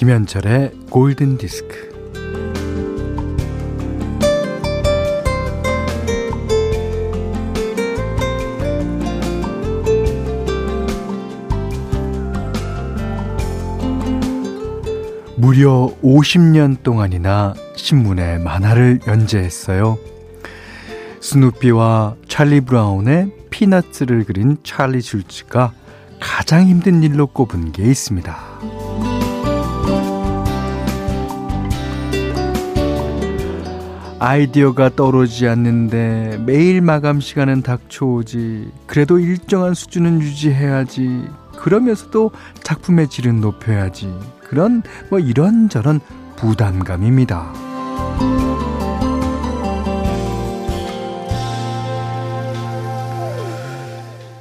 김현철의 골든 디스크. 무려 50년 동안이나 신문에 만화를 연재했어요. 스누피와 찰리 브라운의 피너츠를 그린 찰리 줄츠가 가장 힘든 일로 꼽은 게 있습니다. 아이디어가 떠오르지 않는데 매일 마감 시간은 닥쳐오지. 그래도 일정한 수준은 유지해야지. 그러면서도 작품의 질은 높여야지. 그런 뭐 이런저런 부담감입니다.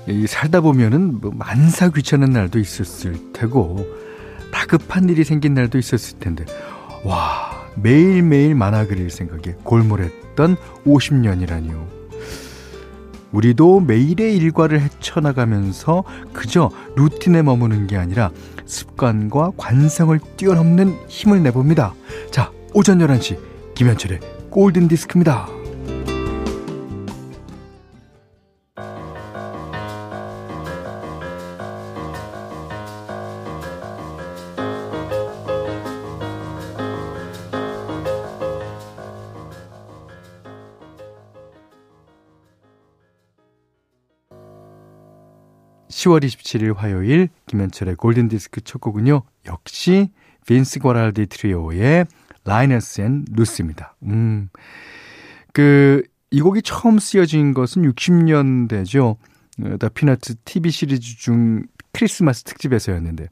이 살다 보면은 뭐 만사 귀찮은 날도 있었을 테고 다급한 일이 생긴 날도 있었을 텐데 와 매일매일 만화 그릴 생각에 골몰했던 50년이라니요. 우리도 매일의 일과를 헤쳐나가면서 그저 루틴에 머무는 게 아니라 습관과 관성을 뛰어넘는 힘을 내봅니다. 자, 오전 11시 김현철의 골든 디스크입니다. 10월 27일 화요일 김현철의 골든디스크 첫 곡은요. 역시 빈스 과랄디 트리오의 Linus and Lucy입니다. 음. 그, 이 곡이 처음 쓰여진 것은 60년대죠. The Peanuts TV 시리즈 중 크리스마스 특집에서였는데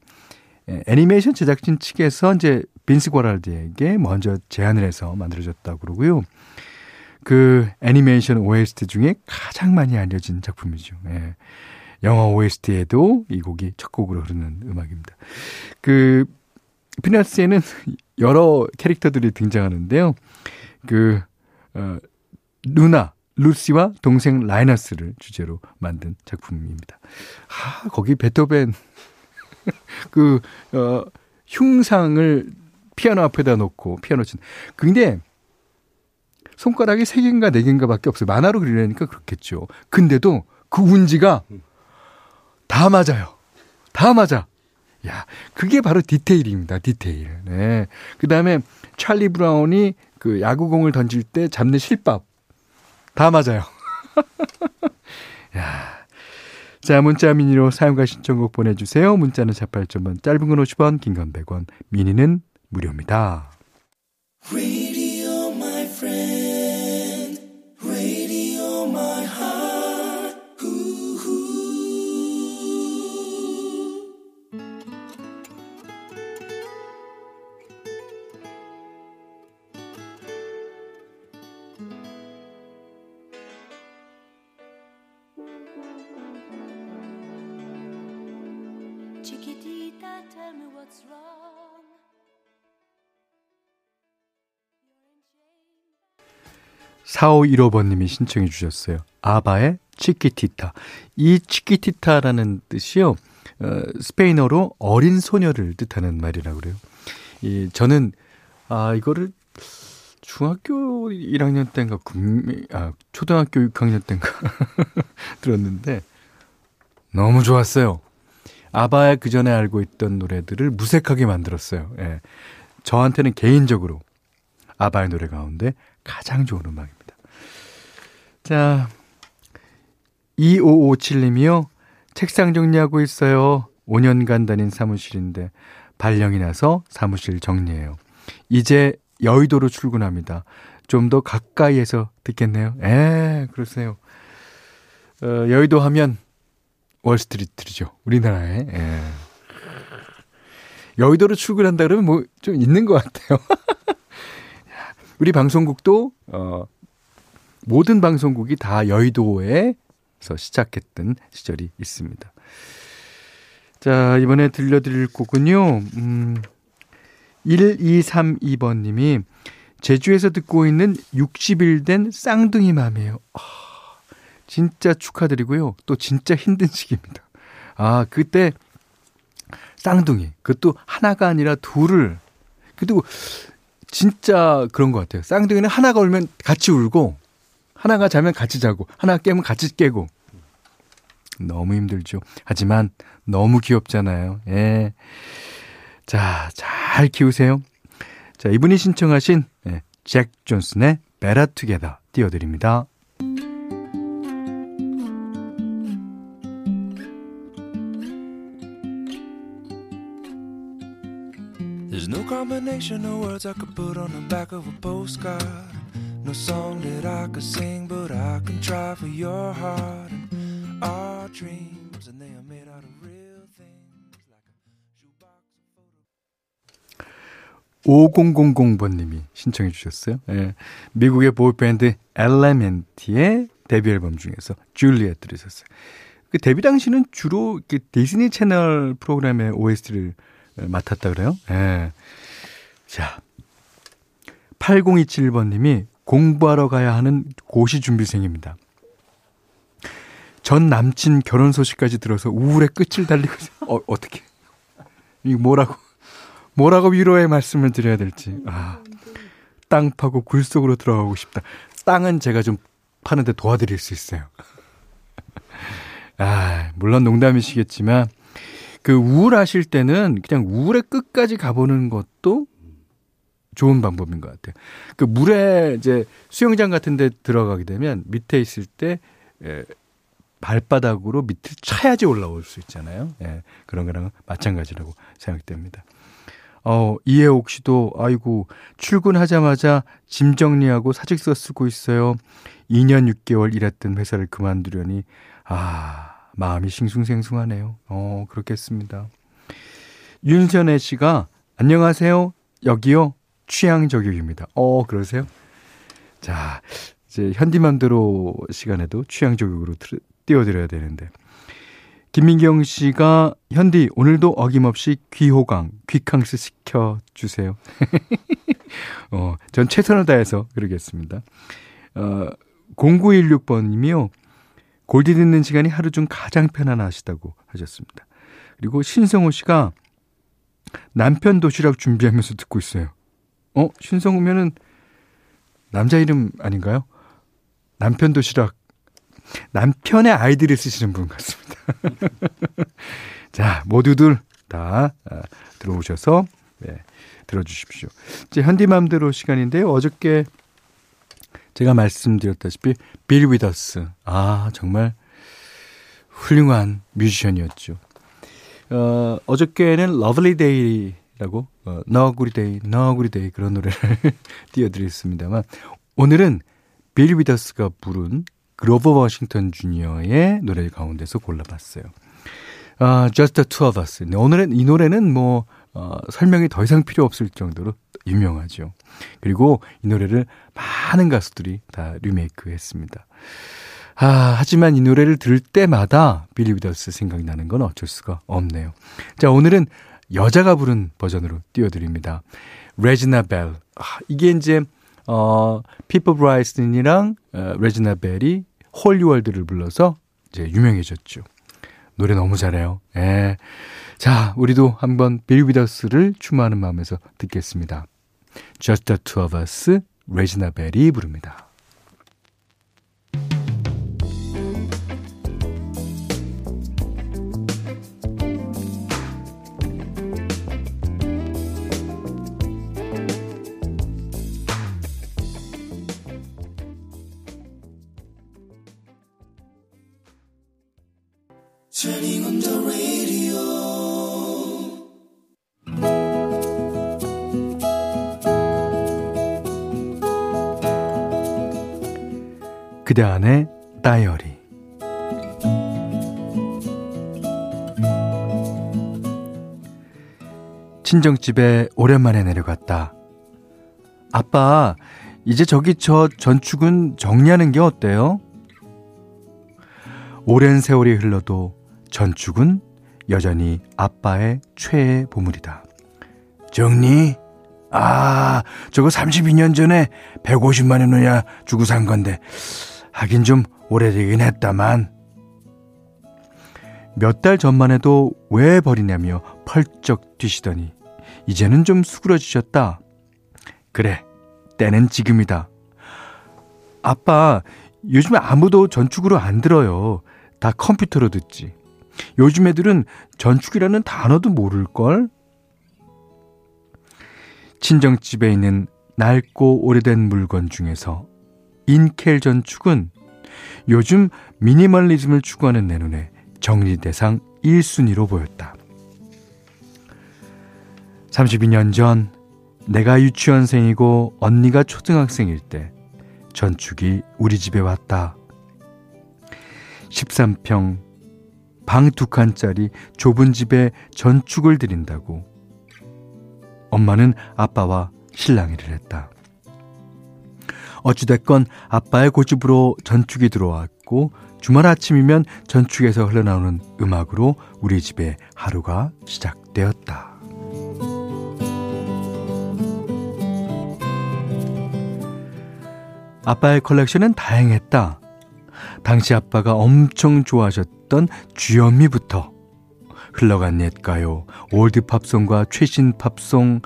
애니메이션 제작진 측에서 이제 빈스 과랄디에게 먼저 제안을 해서 만들어졌다고 그러고요. 그 애니메이션 OST 중에 가장 많이 알려진 작품이죠. 예. 영화 OST에도 이 곡이 첫 곡으로 흐르는 음악입니다. 그 피너스에는 여러 캐릭터들이 등장하는데요. 그 어, 루나 루시와 동생 라이너스를 주제로 만든 작품입니다. 아, 거기 베토벤 그 어, 흉상을 피아노 앞에다 놓고 피아노 친. 근데 손가락이 3개인가 4개인가밖에 없어요. 만화로 그리려니까 그렇겠죠. 근데도 그 운지가 다 맞아요. 다 맞아. 야, 그게 바로 디테일입니다. 디테일. 네. 그 다음에 찰리 브라운이 그 야구공을 던질 때 잡는 실밥. 다 맞아요. 야. 자, 문자 미니로 사연과 신청곡 보내주세요. 문자는 48.원, 짧은 건 50원, 긴 건 100원, 미니는 무료입니다. 4515번님이 신청해 주셨어요. 아바의 치키티타. 이 치키티타라는 뜻이요. 어, 스페인어로 어린 소녀를 뜻하는 말이라고 그래요. 이, 저는, 아, 이거를 중학교 1학년 때인가, 아, 초등학교 6학년 때인가 들었는데, 너무 좋았어요. 아바의 그 전에 알고 있던 노래들을 무색하게 만들었어요. 예. 저한테는 개인적으로 아바의 노래 가운데 가장 좋은 음악입니다. 자, 2557님이요. 책상 정리하고 있어요. 5년간 다닌 사무실인데 발령이 나서 사무실 정리해요. 이제 여의도로 출근합니다. 좀 더 가까이에서 듣겠네요. 에, 그러세요. 어, 여의도 하면 월스트리트죠. 우리나라에. 예. 여의도로 출근한다 그러면 뭐 좀 있는 것 같아요. 우리 방송국도 어 모든 방송국이 다 여의도에서 시작했던 시절이 있습니다. 자, 이번에 들려드릴 곡은요. 음 1232번님이 제주에서 듣고 있는 60일 된 쌍둥이 맘이에요. 아, 진짜 축하드리고요. 또 진짜 힘든 시기입니다. 아, 그때 쌍둥이. 그것도 하나가 아니라 둘을. 그리고 진짜 그런 것 같아요. 쌍둥이는 하나가 울면 같이 울고, 하나가 자면 같이 자고, 하나가 깨면 같이 깨고. 너무 힘들죠. 하지만 너무 귀엽잖아요. 예. 자, 잘 키우세요. 자, 이분이 신청하신 예, 잭 존슨의 베라 투게더 띄워드립니다. No song that I could sing, but I can try for your heart. And our dreams, and they are made out of real things. Like a 5000번님이 신청해 주셨어요. 예. 미국의 보이밴드 엘레멘티의 데뷔 앨범 중에서 줄리엣 들으셨어요. 그 데뷔 당시는 주로 디즈니 채널 프로그램의 OST를 맡았다 그래요? 예. 자. 8027번님이 공부하러 가야 하는 고시 준비생입니다. 전 남친 결혼 소식까지 들어서 우울의 끝을 달리고. 어, 어떻게. 이거 뭐라고, 뭐라고 위로의 말씀을 드려야 될지. 아. 땅 파고 굴 속으로 들어가고 싶다. 땅은 제가 좀 파는데 도와드릴 수 있어요. 아, 물론 농담이시겠지만, 그 우울하실 때는 그냥 우울의 끝까지 가보는 것도 좋은 방법인 것 같아요. 그 물에 이제 수영장 같은 데 들어가게 되면 밑에 있을 때, 예, 발바닥으로 밑을 차야지 올라올 수 있잖아요. 예, 그런 거랑 마찬가지라고 생각됩니다. 어, 이해옥 씨도, 아이고, 출근하자마자 짐 정리하고 사직서 쓰고 있어요. 2년 6개월 일했던 회사를 그만두려니, 아, 마음이 싱숭생숭하네요. 어, 그렇겠습니다. 윤선혜 씨가 안녕하세요. 여기요. 취향 저격입니다. 어, 그러세요? 자, 이제 현디맘대로 시간에도 취향 저격으로 띄워드려야 되는데. 김민경 씨가 현디 오늘도 어김없이 귀호강, 귀캉스 시켜 주세요. 어, 전 최선을 다해서 그러겠습니다. 어, 0916번 님이요. 골디 듣는 시간이 하루 중 가장 편안하시다고 하셨습니다. 그리고 신성호 씨가 남편 도시락 준비하면서 듣고 있어요. 어? 신성호면은 남자 이름 아닌가요? 남편 도시락. 남편의 아이들을 쓰시는 분 같습니다. 자, 모두들 다 아, 들어오셔서 네, 들어주십시오. 이제 현디맘대로 시간인데요. 어저께 제가 말씀드렸다시피 빌 위더스 아 정말 훌륭한 뮤지션이었죠. 어, 어저께는 Lovely Day 라고 어, 너구리 Day 너구리 Day 그런 노래를 띄워드렸습니다만 오늘은 빌 위더스가 부른 그로버 워싱턴 주니어의 노래 가운데서 골라봤어요. 어, Just the Two of Us. 네, 오늘은 이 노래는 뭐 어, 설명이 더 이상 필요 없을 정도로 유명하죠. 그리고 이 노래를 많은 가수들이 다 리메이크 했습니다. 아, 하지만 이 노래를 들을 때마다 빌리 위더스 생각이 나는 건 어쩔 수가 없네요. 자, 오늘은 여자가 부른 버전으로 띄워드립니다. 레지나 벨. 아, 이게 이제, 어, 피보 브라이슨이랑 어, 레지나 벨이 Whole New World를 불러서 이제 유명해졌죠. 노래 너무 잘해요. 예. 자, 우리도 한번 빌리 위더스를 추모하는 마음에서 듣겠습니다. Just the Two of Us, 레지나 벨이 부릅니다. 그대 안의 다이어리 친정집에 오랜만에 내려갔다. 아빠, 이제 저기 저 전축은 정리하는 게 어때요? 오랜 세월이 흘러도 전축은 여전히 아빠의 최애 보물이다. 정리? 아, 저거 32년 전에 150만 원이나 주고 산 건데 하긴 좀 오래되긴 했다만. 몇 달 전만 해도 왜 버리냐며 펄쩍 뛰시더니 이제는 좀 수그러지셨다. 그래, 때는 지금이다. 아빠, 요즘에 아무도 전축으로 안 들어요. 다 컴퓨터로 듣지. 요즘 애들은 전축이라는 단어도 모를걸? 친정집에 있는 낡고 오래된 물건 중에서 인켈 전축은 요즘 미니멀리즘을 추구하는 내 눈에 정리 대상 1순위로 보였다. 32년 전 내가 유치원생이고 언니가 초등학생일 때 전축이 우리 집에 왔다. 13평 방 두 칸짜리 좁은 집에 전축을 드린다고 엄마는 아빠와 실랑이를 했다. 어찌됐건 아빠의 고집으로 전축이 들어왔고 주말 아침이면 전축에서 흘러나오는 음악으로 우리 집의 하루가 시작되었다. 아빠의 컬렉션은 다양했다. 당시 아빠가 엄청 좋아하셨던 주현미부터 흘러간 옛가요, old 팝송과 최신 팝송,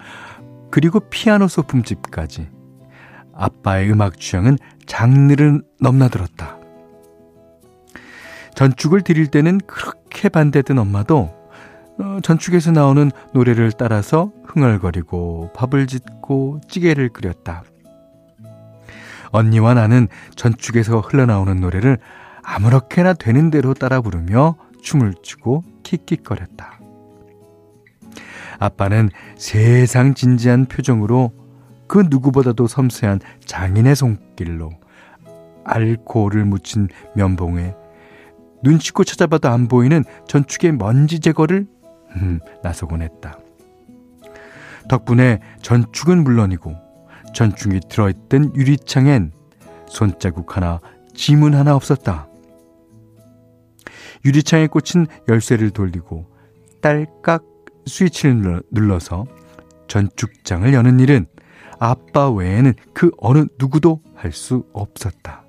그리고 피아노 소품집까지 아빠의 음악 취향은 장르를 넘나들었다. 전축을 들일 때는 그렇게 반대하던 엄마도 어, 전축에서 나오는 노래를 따라서 흥얼거리고 밥을 짓고 찌개를 끓였다. 언니와 나는 전축에서 흘러나오는 노래를 아무렇게나 되는 대로 따라 부르며 춤을 추고 킥킥거렸다. 아빠는 세상 진지한 표정으로 그 누구보다도 섬세한 장인의 손길로 알코올을 묻힌 면봉에 눈치고 찾아봐도 안 보이는 전축의 먼지 제거를 음, 나서곤 했다. 덕분에 전축은 물론이고 전축이 들어있던 유리창엔 손자국 하나, 지문 하나 없었다. 유리창에 꽂힌 열쇠를 돌리고 딸깍 스위치를 눌러서 전축장을 여는 일은 아빠 외에는 그 어느 누구도 할 수 없었다.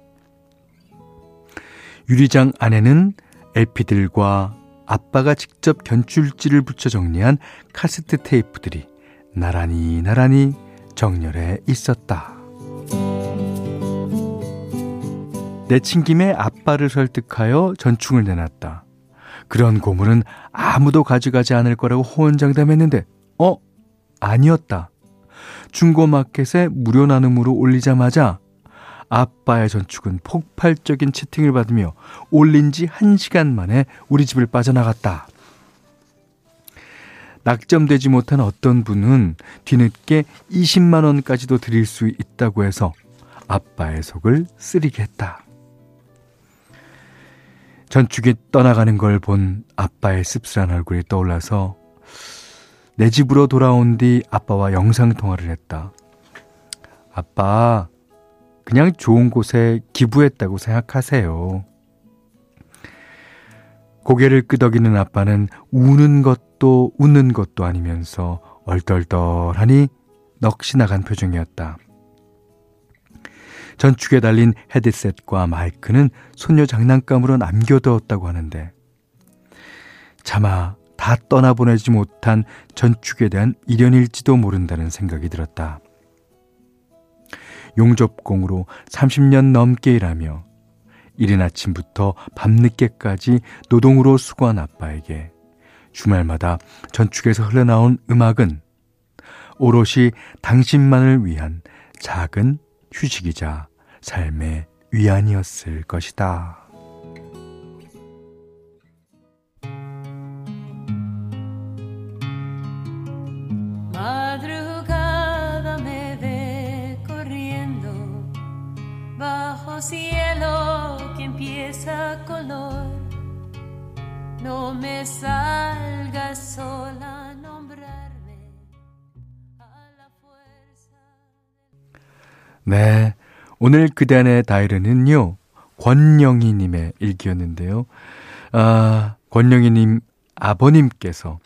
유리장 안에는 LP들과 아빠가 직접 견출지를 붙여 정리한 카세트 테이프들이 나란히 나란히 정렬해 있었다. 내친 김에 아빠를 설득하여 전충을 내놨다. 그런 고문은 아무도 가져가지 않을 거라고 호언장담했는데, 어? 아니었다. 중고마켓에 무료 나눔으로 올리자마자 아빠의 전축은 폭발적인 채팅을 받으며 올린 지 1시간 만에 우리 집을 빠져나갔다. 낙점되지 못한 어떤 분은 뒤늦게 20만원까지도 드릴 수 있다고 해서 아빠의 속을 쓰리게 했다. 전축이 떠나가는 걸 본 아빠의 씁쓸한 얼굴이 떠올라서 내 집으로 돌아온 뒤 아빠와 영상통화를 했다. 아빠, 그냥 좋은 곳에 기부했다고 생각하세요. 고개를 끄덕이는 아빠는 우는 것도 웃는 것도 아니면서 얼떨떨하니 넋이 나간 표정이었다. 전축에 달린 헤드셋과 마이크는 손녀 장난감으로 남겨두었다고 하는데 차마 다 떠나보내지 못한 전축에 대한 일연일지도 모른다는 생각이 들었다. 용접공으로 30년 넘게 일하며 이른 아침부터 밤늦게까지 노동으로 수고한 아빠에게 주말마다 전축에서 흘러나온 음악은 오롯이 당신만을 위한 작은 휴식이자 삶의 위안이었을 것이다. Cielo que empieza color. No me salgas sola a nombrarme a la fuerza. 네. 오늘 그대안의 다이르는요, 권영희님의 일기였는데요. 아, 권영희님 아버님께서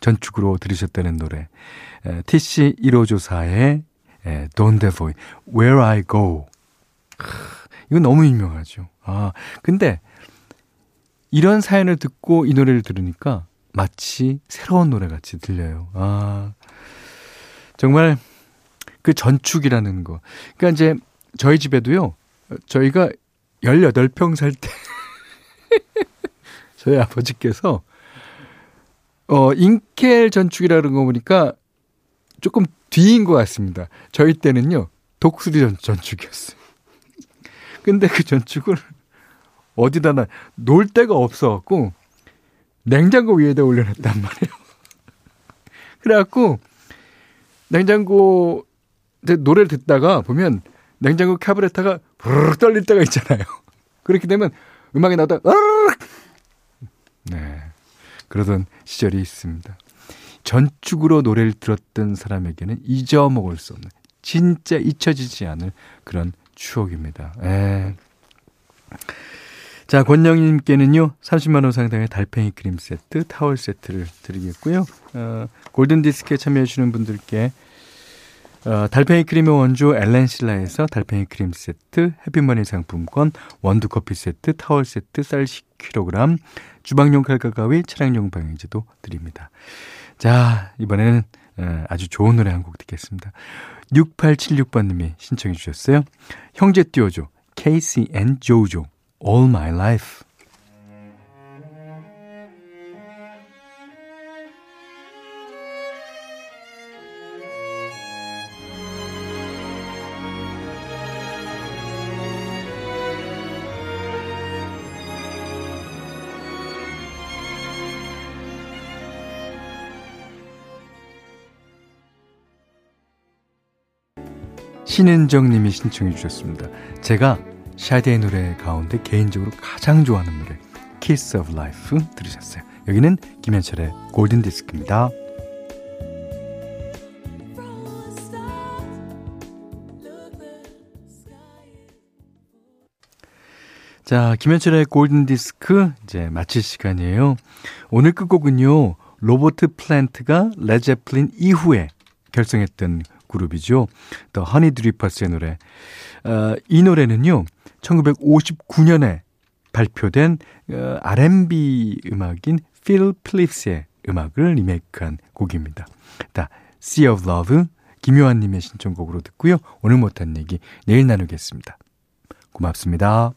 전축으로 들으셨다는 노래, TC 1호조사의 Don't Devoy, Where I Go. 이거 너무 유명하죠. 아, 근데 이런 사연을 듣고 이 노래를 들으니까 마치 새로운 노래 같이 들려요. 아, 정말 그 전축이라는 거. 그러니까 이제 저희 집에도요, 저희가 18평 살 때, 저희 아버지께서, 어, 인켈 전축이라는 거 보니까 조금 뒤인 것 같습니다. 저희 때는요, 독수리 전, 전축이었어요. 근데 그 전축을 어디다 나, 놓을 데가 없어갖고, 냉장고 위에다 올려놨단 말이에요. 그래갖고, 냉장고, 노래를 듣다가 보면, 냉장고 카브레타가 부르륵 떨릴 때가 있잖아요. 그렇게 되면 음악이 으르륵! 네. 그러던 시절이 있습니다. 전축으로 노래를 들었던 사람에게는 잊어먹을 수 없는, 진짜 잊혀지지 않을 그런 추억입니다. 에. 자, 권영님께는요, 30만원 상당의 달팽이 크림 세트, 타월 세트를 드리겠고요. 어, 골든 디스크에 참여해주시는 분들께 어, 달팽이 크림의 원조 엘렌실라에서 달팽이 크림 세트, 해피머니 상품권, 원두 커피 세트, 타월 세트, 쌀 10kg, 주방용 칼과 가위, 차량용 방향제도 드립니다. 자, 이번에는 어, 아주 좋은 노래 한 곡 듣겠습니다. 6876번님이 신청해 주셨어요. 형제 띄워줘. K-Ci and JoJo. All My Life. 신은정 님이 신청해 주셨습니다. 제가 Sade의 노래 가운데 개인적으로 가장 좋아하는 노래 Kiss of Life 들으셨어요. 여기는 김현철의 골든 디스크입니다. 자, 김현철의 골든 디스크 이제 마칠 시간이에요. 오늘 끝곡은요. 로버트 플랜트가 레드 제플린 이후에 결성했던 그룹이죠. 더 허니 드리퍼스의 노래. 어, 이 노래는요. 1959년에 발표된 어, R&B 음악인 필 플립스의 음악을 리메이크한 곡입니다. 자, Sea of Love 김요한 님의 신청곡으로 듣고요. 오늘 못한 얘기 내일 나누겠습니다. 고맙습니다.